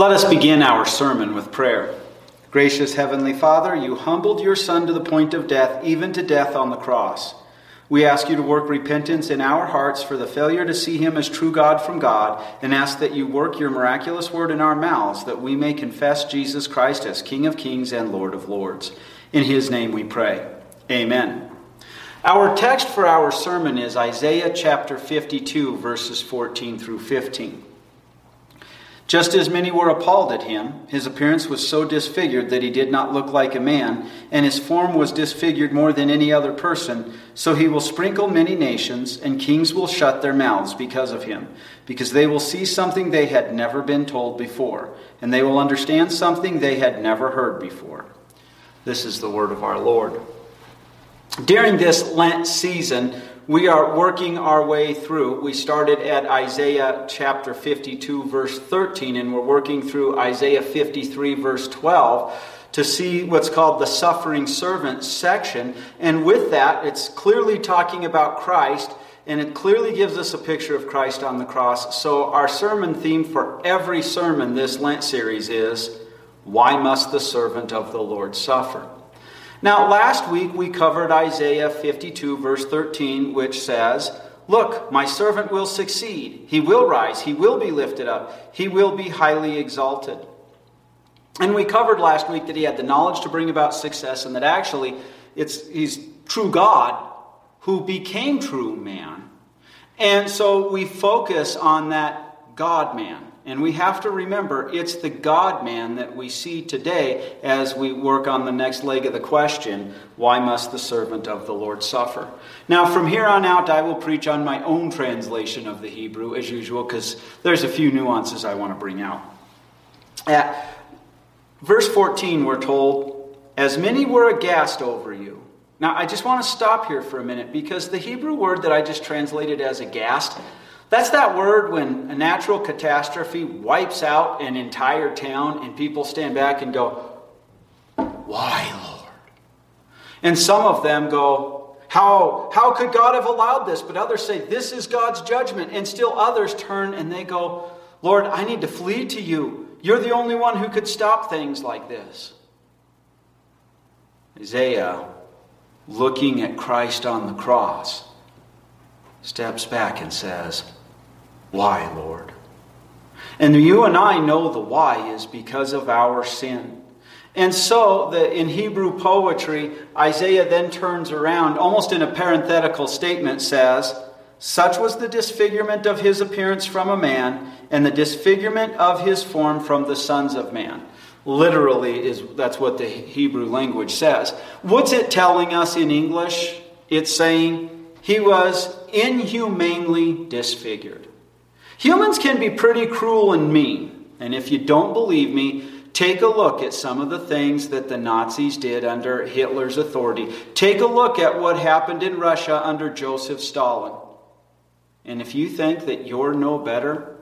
Let us begin our sermon with prayer. Gracious Heavenly Father, you humbled your Son to the point of death, even to death on the cross. We ask you to work repentance in our hearts for the failure to see him as true God from God, and ask that you work your miraculous word in our mouths that we may confess Jesus Christ as King of kings and Lord of lords. In his name we pray. Amen. Our text for our sermon is Isaiah chapter 52, verses 14 through 15. Just as many were appalled at him, his appearance was so disfigured that he did not look like a man, and his form was disfigured more than any other person. So he will sprinkle many nations, and kings will shut their mouths because of him, because they will see something they had never been told before, and they will understand something they had never heard before. This is the word of our Lord. During this Lent season, we are working our way through. We started at Isaiah chapter 52, verse 13, and we're working through Isaiah 53, verse 12 to see what's called the suffering servant section. And with that, it's clearly talking about Christ, and it clearly gives us a picture of Christ on the cross. So, our sermon theme for every sermon this Lent series is Why Must the Servant of the Lord Suffer? Now, last week we covered Isaiah 52, verse 13, which says, Look, my servant will succeed. He will rise. He will be lifted up. He will be highly exalted. And we covered last week that he had the knowledge to bring about success and that actually it's, he's true God who became true man. And so we focus on that God man. And we have to remember it's the God man that we see today as we work on the next leg of the question why must the servant of the Lord suffer? Now, from here on out, I will preach on my own translation of the Hebrew as usual because there's a few nuances I want to bring out. At verse 14, we're told, As many were aghast over you. Now, I just want to stop here for a minute because the Hebrew word that I just translated as aghast that's that word when a natural catastrophe wipes out an entire town and people stand back and go, Why, Lord? And some of them go, how, how could God have allowed this? But others say, This is God's judgment. And still others turn and they go, Lord, I need to flee to you. You're the only one who could stop things like this. Isaiah, looking at Christ on the cross, steps back and says, why, Lord? And you and I know the why is because of our sin. And so, the, in Hebrew poetry, Isaiah then turns around, almost in a parenthetical statement, says, Such was the disfigurement of his appearance from a man, and the disfigurement of his form from the sons of man. Literally, is that's what the Hebrew language says. What's it telling us in English? It's saying he was inhumanely disfigured. Humans can be pretty cruel and mean. And if you don't believe me, take a look at some of the things that the Nazis did under Hitler's authority. Take a look at what happened in Russia under Joseph Stalin. And if you think that you're no better,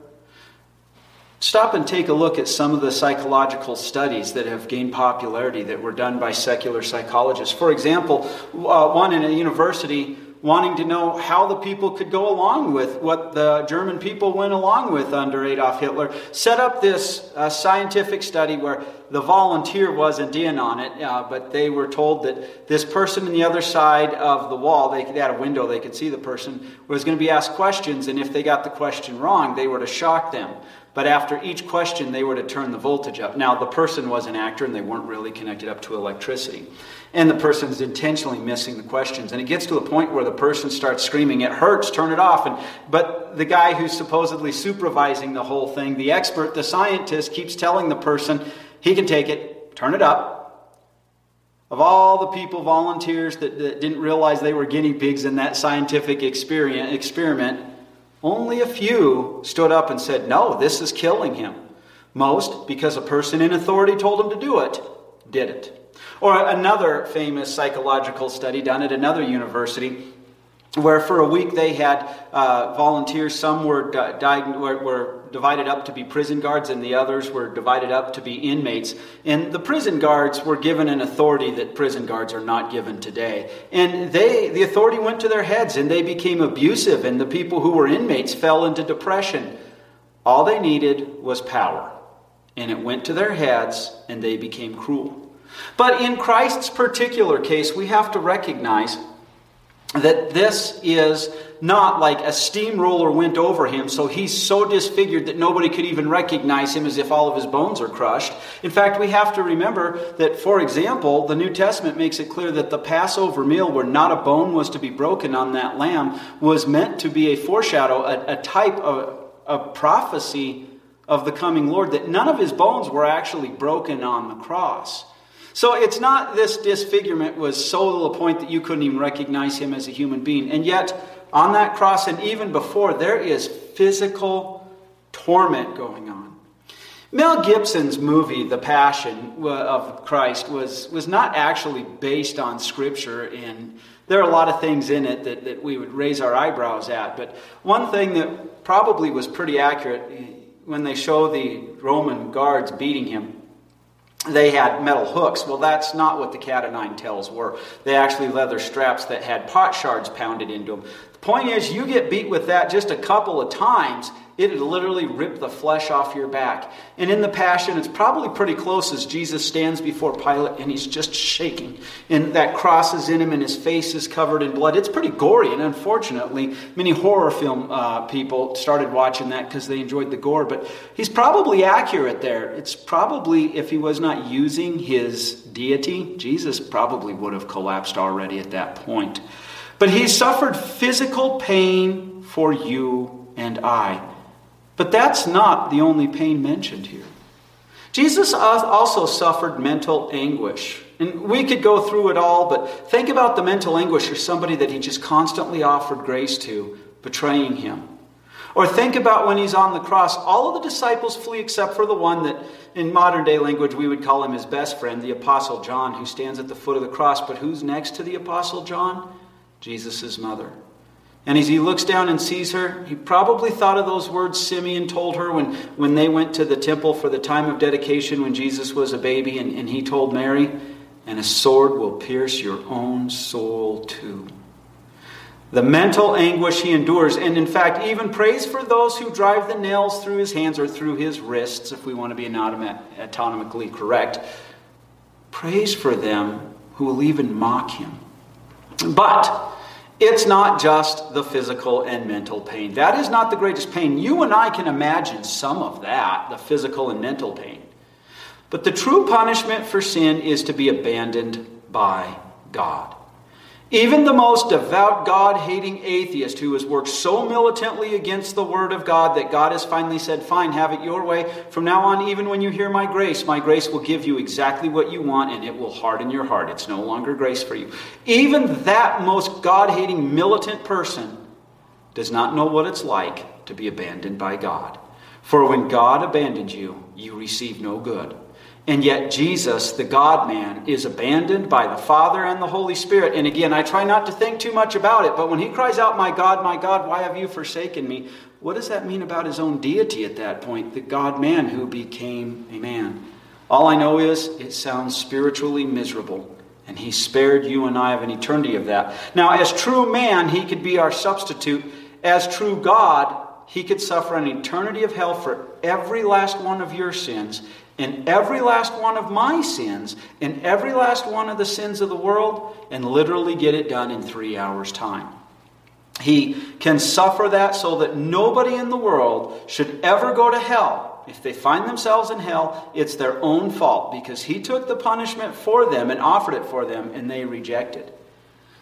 stop and take a look at some of the psychological studies that have gained popularity that were done by secular psychologists. For example, uh, one in a university wanting to know how the people could go along with what the German people went along with under Adolf Hitler, set up this uh, scientific study where the volunteer wasn't in on it, uh, but they were told that this person on the other side of the wall, they, they had a window, they could see the person, was going to be asked questions, and if they got the question wrong, they were to shock them. But after each question, they were to turn the voltage up. Now, the person was an actor and they weren't really connected up to electricity. And the person's intentionally missing the questions. And it gets to a point where the person starts screaming, It hurts, turn it off. And, but the guy who's supposedly supervising the whole thing, the expert, the scientist, keeps telling the person, He can take it, turn it up. Of all the people, volunteers that, that didn't realize they were guinea pigs in that scientific experiment, only a few stood up and said, No, this is killing him. Most, because a person in authority told him to do it, did it. Or another famous psychological study done at another university where for a week they had uh, volunteers. Some were, di- were, were, divided up to be prison guards, and the others were divided up to be inmates. And the prison guards were given an authority that prison guards are not given today. And they, the authority went to their heads, and they became abusive. And the people who were inmates fell into depression. All they needed was power. and it went to their heads, and they became cruel. But in Christ's particular case, we have to recognize that this is not like a steamroller went over him, so he's so disfigured that nobody could even recognize him as if all of his bones are crushed. In fact, we have to remember that, for example, the New Testament makes it clear that the Passover meal, where not a bone was to be broken on that lamb, was meant to be a foreshadow, a, a type of a prophecy of the coming Lord, that none of his bones were actually broken on the cross. So it's not this disfigurement was so to the point that you couldn't even recognize him as a human being. And yet, on that cross and even before, there is physical torment going on. Mel Gibson's movie, The Passion of Christ, was, was not actually based on Scripture, and there are a lot of things in it that, that we would raise our eyebrows at. But one thing that probably was pretty accurate when they show the Roman guards beating him, they had metal hooks. Well, that's not what the cat o' nine tails were. They actually leather straps that had pot shards pounded into them. The point is, you get beat with that just a couple of times, it'd literally ripped the flesh off your back. And in the Passion, it's probably pretty close as Jesus stands before Pilate and he's just shaking. And that cross is in him and his face is covered in blood. It's pretty gory. And unfortunately, many horror film uh, people started watching that because they enjoyed the gore. But he's probably accurate there. It's probably, if he was not using his deity, Jesus probably would have collapsed already at that point. But he suffered physical pain for you and I. But that's not the only pain mentioned here. Jesus also suffered mental anguish. And we could go through it all, but think about the mental anguish of somebody that he just constantly offered grace to, betraying him. Or think about when he's on the cross. All of the disciples flee except for the one that, in modern day language, we would call him his best friend, the Apostle John, who stands at the foot of the cross. But who's next to the Apostle John? Jesus' mother. And as he looks down and sees her, he probably thought of those words Simeon told her when, when they went to the temple for the time of dedication when Jesus was a baby, and, and he told Mary, And a sword will pierce your own soul too. The mental anguish he endures, and in fact, even prays for those who drive the nails through his hands or through his wrists, if we want to be anatomically correct, prays for them who will even mock him. But it's not just the physical and mental pain. That is not the greatest pain. You and I can imagine some of that, the physical and mental pain. But the true punishment for sin is to be abandoned by God. Even the most devout, God hating atheist who has worked so militantly against the Word of God that God has finally said, Fine, have it your way. From now on, even when you hear my grace, my grace will give you exactly what you want and it will harden your heart. It's no longer grace for you. Even that most God hating militant person does not know what it's like to be abandoned by God. For when God abandoned you, you receive no good. And yet, Jesus, the God man, is abandoned by the Father and the Holy Spirit. And again, I try not to think too much about it, but when he cries out, My God, my God, why have you forsaken me? What does that mean about his own deity at that point? The God man who became a man. All I know is it sounds spiritually miserable. And he spared you and I of an eternity of that. Now, as true man, he could be our substitute. As true God, he could suffer an eternity of hell for every last one of your sins in every last one of my sins, in every last one of the sins of the world, and literally get it done in three hours' time. He can suffer that so that nobody in the world should ever go to hell. If they find themselves in hell, it's their own fault because He took the punishment for them and offered it for them, and they rejected.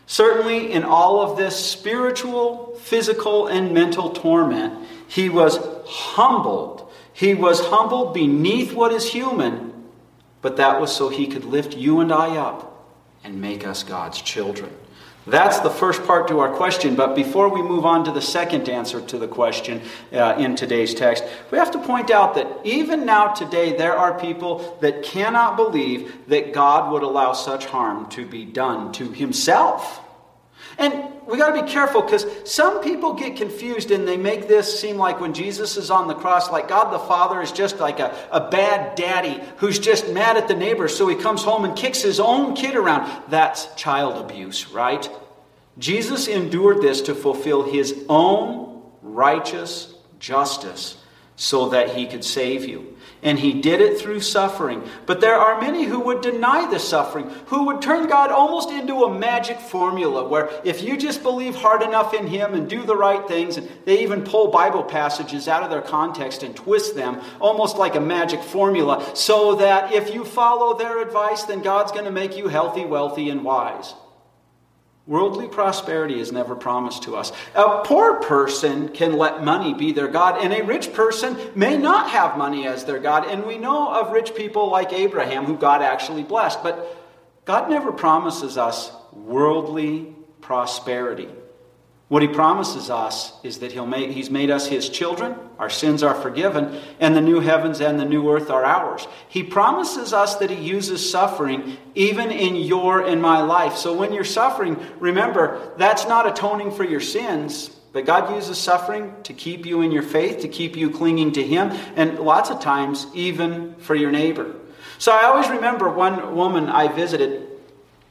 Certainly, in all of this spiritual, physical, and mental torment, He was humbled he was humbled beneath what is human, but that was so he could lift you and I up and make us God's children. That's the first part to our question. But before we move on to the second answer to the question uh, in today's text, we have to point out that even now, today, there are people that cannot believe that God would allow such harm to be done to himself. And we got to be careful because some people get confused and they make this seem like when Jesus is on the cross, like God the Father is just like a, a bad daddy who's just mad at the neighbors, so he comes home and kicks his own kid around. That's child abuse, right? Jesus endured this to fulfill his own righteous justice so that he could save you. And he did it through suffering. But there are many who would deny the suffering, who would turn God almost into a magic formula where if you just believe hard enough in him and do the right things, and they even pull Bible passages out of their context and twist them almost like a magic formula, so that if you follow their advice, then God's going to make you healthy, wealthy, and wise. Worldly prosperity is never promised to us. A poor person can let money be their God, and a rich person may not have money as their God. And we know of rich people like Abraham who God actually blessed. But God never promises us worldly prosperity. What he promises us is that he'll make, he's made us his children, our sins are forgiven, and the new heavens and the new earth are ours. He promises us that he uses suffering even in your and my life. So when you're suffering, remember, that's not atoning for your sins, but God uses suffering to keep you in your faith, to keep you clinging to him, and lots of times even for your neighbor. So I always remember one woman I visited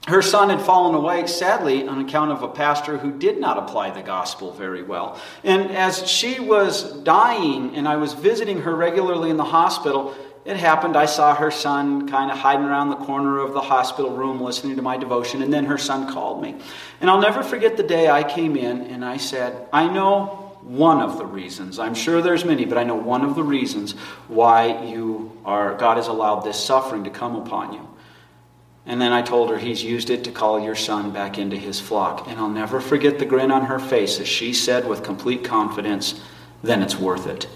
her son had fallen away, sadly, on account of a pastor who did not apply the gospel very well. And as she was dying, and I was visiting her regularly in the hospital, it happened I saw her son kind of hiding around the corner of the hospital room listening to my devotion, and then her son called me. And I'll never forget the day I came in and I said, I know one of the reasons. I'm sure there's many, but I know one of the reasons why you are God has allowed this suffering to come upon you. And then I told her he's used it to call your son back into his flock. And I'll never forget the grin on her face as she said with complete confidence, then it's worth it.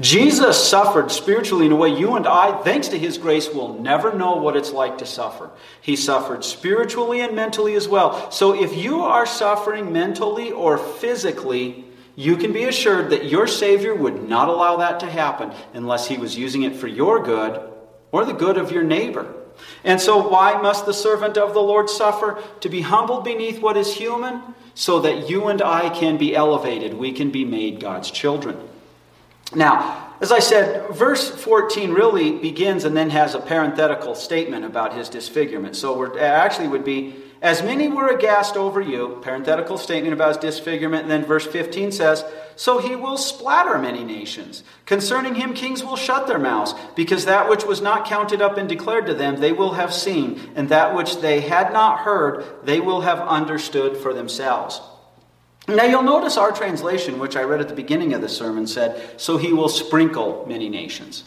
Jesus suffered spiritually in a way you and I, thanks to his grace, will never know what it's like to suffer. He suffered spiritually and mentally as well. So if you are suffering mentally or physically, you can be assured that your Savior would not allow that to happen unless he was using it for your good or the good of your neighbor. And so, why must the servant of the Lord suffer? To be humbled beneath what is human, so that you and I can be elevated. We can be made God's children. Now, as I said, verse 14 really begins and then has a parenthetical statement about his disfigurement. So, it actually would be as many were aghast over you, parenthetical statement about his disfigurement, and then verse 15 says, So he will splatter many nations. Concerning him, kings will shut their mouths, because that which was not counted up and declared to them, they will have seen, and that which they had not heard, they will have understood for themselves. Now you'll notice our translation, which I read at the beginning of the sermon, said, So he will sprinkle many nations.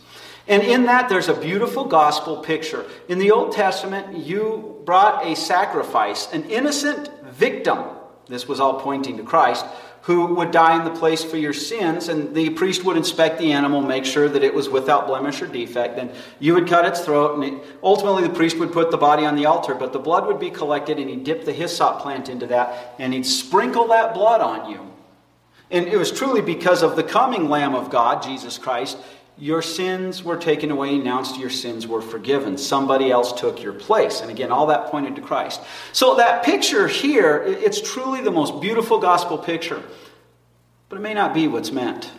And in that, there's a beautiful gospel picture. In the Old Testament, you brought a sacrifice, an innocent victim. This was all pointing to Christ, who would die in the place for your sins, and the priest would inspect the animal, make sure that it was without blemish or defect. Then you would cut its throat, and it, ultimately the priest would put the body on the altar, but the blood would be collected, and he'd dip the hyssop plant into that, and he'd sprinkle that blood on you. And it was truly because of the coming Lamb of God, Jesus Christ, your sins were taken away, announced your sins were forgiven. Somebody else took your place. And again, all that pointed to Christ. So that picture here, it's truly the most beautiful gospel picture. But it may not be what's meant.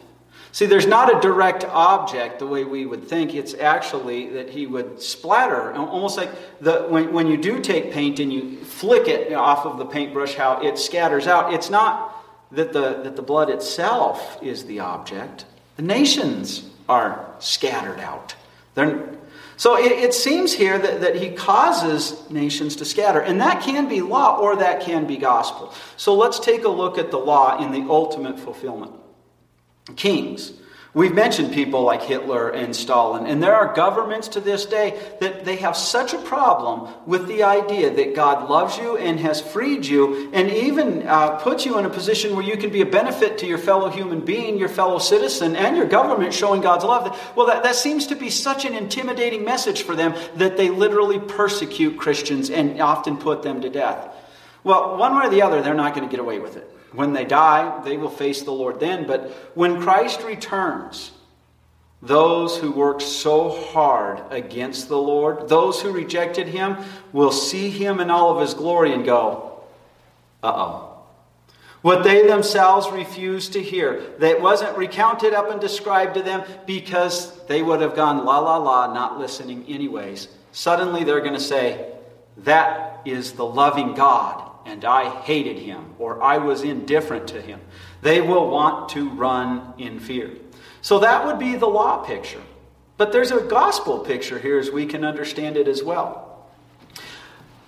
See, there's not a direct object the way we would think. It's actually that he would splatter, almost like the, when, when you do take paint and you flick it off of the paintbrush, how it scatters out. It's not that the, that the blood itself is the object. The nations are scattered out. They're, so it, it seems here that, that he causes nations to scatter. And that can be law or that can be gospel. So let's take a look at the law in the ultimate fulfillment. Kings. We've mentioned people like Hitler and Stalin, and there are governments to this day that they have such a problem with the idea that God loves you and has freed you, and even uh, you in a position where you can be a benefit to your fellow human being, your fellow citizen, and your government showing God's love. Well, that, that seems to be such an intimidating message for them that they literally persecute Christians and often put them to death. Well, one way or the other, they're not going to get away with it. When they die, they will face the Lord then. But when Christ returns, those who worked so hard against the Lord, those who rejected him, will see him in all of his glory and go, uh oh. What they themselves refused to hear, that wasn't recounted up and described to them because they would have gone la la la, not listening anyways. Suddenly they're going to say, That is the loving God and I hated him, or I was indifferent to him. They will want to run in fear. So that would be the law picture. But there's a gospel picture here as we can understand it as well.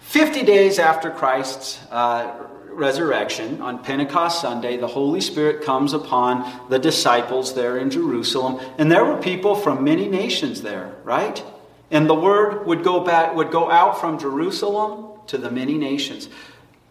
50 days after Christ's uh, resurrection, on Pentecost Sunday, the Holy Spirit comes upon the disciples there in Jerusalem, and there were people from many nations there, right? And the word would go back would go out from Jerusalem to the many nations.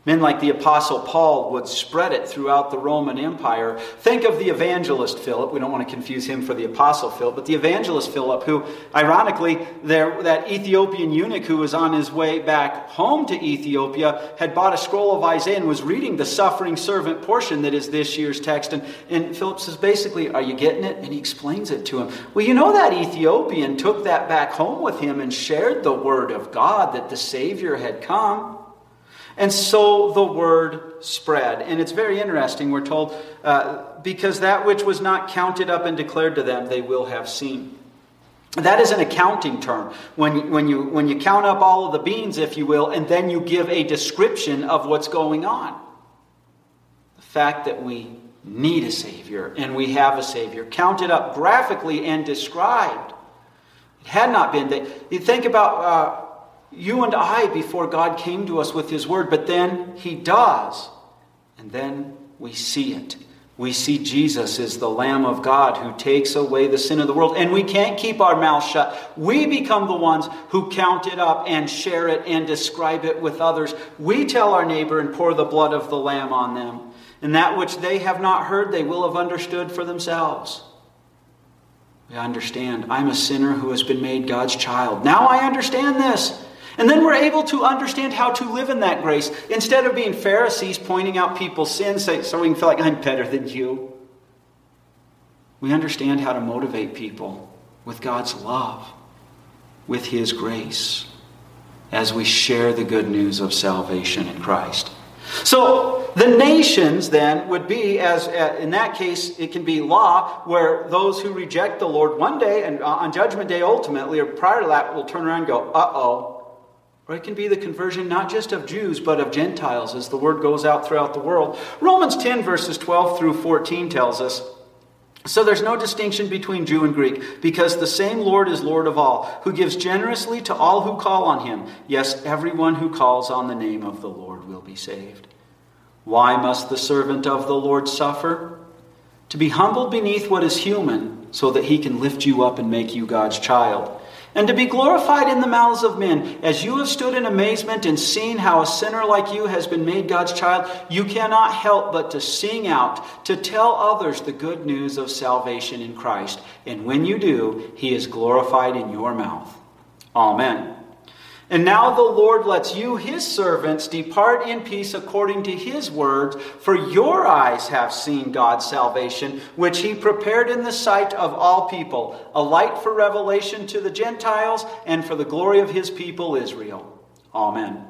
Men like the Apostle Paul would spread it throughout the Roman Empire. Think of the evangelist Philip. We don't want to confuse him for the Apostle Philip, but the evangelist Philip, who, ironically, there, that Ethiopian eunuch who was on his way back home to Ethiopia had bought a scroll of Isaiah and was reading the suffering servant portion that is this year's text. And, and Philip says, basically, Are you getting it? And he explains it to him. Well, you know that Ethiopian took that back home with him and shared the word of God that the Savior had come. And so the word spread. And it's very interesting, we're told, uh, because that which was not counted up and declared to them, they will have seen. That is an accounting term. When, when, you, when you count up all of the beans, if you will, and then you give a description of what's going on. The fact that we need a Savior and we have a Savior, counted up graphically and described. It had not been. That, you think about. Uh, you and I before God came to us with His Word, but then He does. And then we see it. We see Jesus is the Lamb of God who takes away the sin of the world, and we can't keep our mouth shut. We become the ones who count it up and share it and describe it with others. We tell our neighbor and pour the blood of the Lamb on them. And that which they have not heard, they will have understood for themselves. We understand I'm a sinner who has been made God's child. Now I understand this. And then we're able to understand how to live in that grace. Instead of being Pharisees pointing out people's sins so we can feel like I'm better than you, we understand how to motivate people with God's love, with His grace, as we share the good news of salvation in Christ. So the nations then would be, as uh, in that case, it can be law, where those who reject the Lord one day and on Judgment Day ultimately, or prior to that, will turn around and go, uh oh, or it can be the conversion not just of Jews, but of Gentiles as the word goes out throughout the world. Romans 10, verses 12 through 14 tells us so there's no distinction between Jew and Greek, because the same Lord is Lord of all, who gives generously to all who call on him. Yes, everyone who calls on the name of the Lord will be saved. Why must the servant of the Lord suffer? To be humbled beneath what is human, so that he can lift you up and make you God's child and to be glorified in the mouths of men. As you have stood in amazement and seen how a sinner like you has been made God's child, you cannot help but to sing out, to tell others the good news of salvation in Christ. And when you do, he is glorified in your mouth. Amen. And now the Lord lets you, his servants, depart in peace according to his words, for your eyes have seen God's salvation, which he prepared in the sight of all people, a light for revelation to the Gentiles and for the glory of his people Israel. Amen.